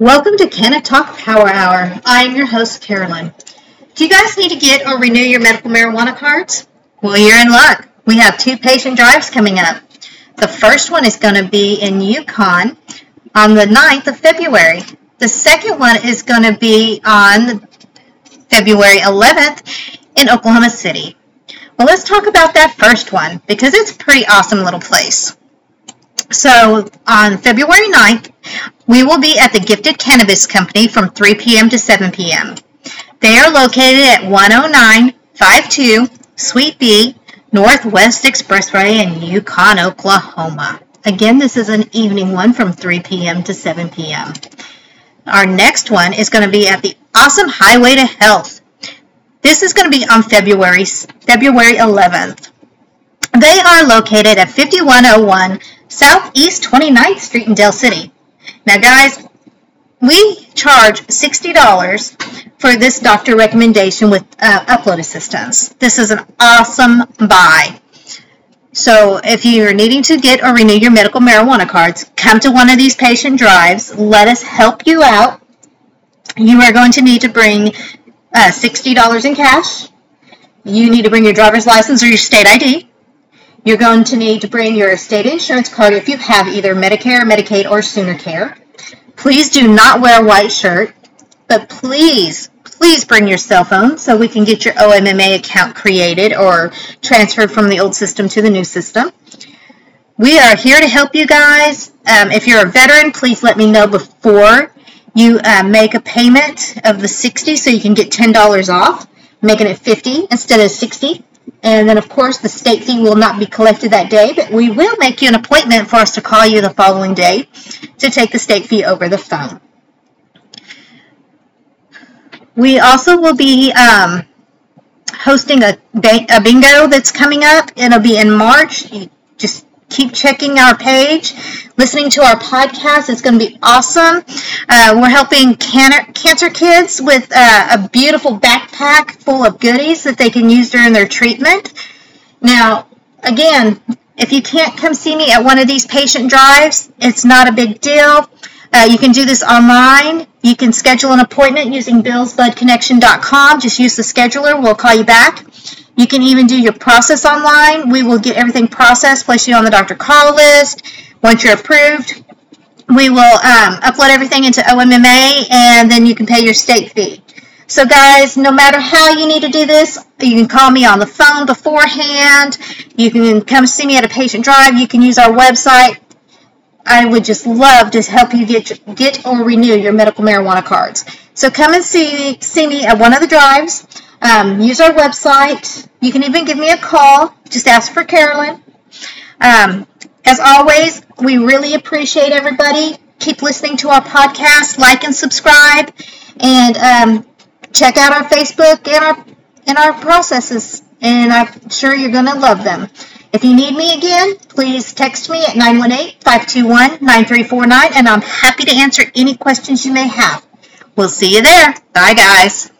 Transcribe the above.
Welcome to Canna Talk Power Hour. I am your host, Carolyn. Do you guys need to get or renew your medical marijuana cards? Well, you're in luck. We have two patient drives coming up. The first one is going to be in Yukon on the 9th of February. The second one is going to be on February 11th in Oklahoma City. Well, let's talk about that first one because it's a pretty awesome little place. So on February 9th, we will be at the Gifted Cannabis Company from 3 p.m. to 7 p.m. They are located at 10952 Suite B, Northwest Expressway in Yukon, Oklahoma. Again, this is an evening one from 3 p.m. to 7 p.m. Our next one is going to be at the Awesome Highway to Health. This is going to be on February February 11th. They are located at 5101 Southeast 29th Street in Del City. Now, guys, we charge $60 for this doctor recommendation with uh, upload assistance. This is an awesome buy. So, if you're needing to get or renew your medical marijuana cards, come to one of these patient drives. Let us help you out. You are going to need to bring uh, $60 in cash. You need to bring your driver's license or your state ID. You're going to need to bring your state insurance card if you have either Medicare, Medicaid, or Sooner Care. Please do not wear a white shirt, but please, please bring your cell phone so we can get your OMMA account created or transferred from the old system to the new system. We are here to help you guys. Um, if you're a veteran, please let me know before you uh, make a payment of the 60 so you can get $10 off, making it 50 instead of 60. And then, of course, the state fee will not be collected that day, but we will make you an appointment for us to call you the following day to take the state fee over the phone. We also will be um, hosting a, a bingo that's coming up. It'll be in March. You just keep checking our page, listening to our podcast. It's going to be awesome. Uh, we're helping can- cancer kids with uh, a beautiful backpack full of goodies that they can use during their treatment. Now, again, if you can't come see me at one of these patient drives, it's not a big deal. Uh, you can do this online. You can schedule an appointment using billsbudconnection.com. Just use the scheduler. We'll call you back. You can even do your process online. We will get everything processed, place you on the doctor call list. Once you're approved, we will um, upload everything into OMMA and then you can pay your state fee. So, guys, no matter how you need to do this, you can call me on the phone beforehand. You can come see me at a patient drive. You can use our website. I would just love to help you get get or renew your medical marijuana cards. So come and see see me at one of the drives. Um, use our website. You can even give me a call. Just ask for Carolyn. Um, as always, we really appreciate everybody. Keep listening to our podcast, like and subscribe, and um, check out our Facebook and our and our processes. And I'm sure you're going to love them. If you need me again, please text me at 918-521-9349, and I'm happy to answer any questions you may have. We'll see you there. Bye, guys.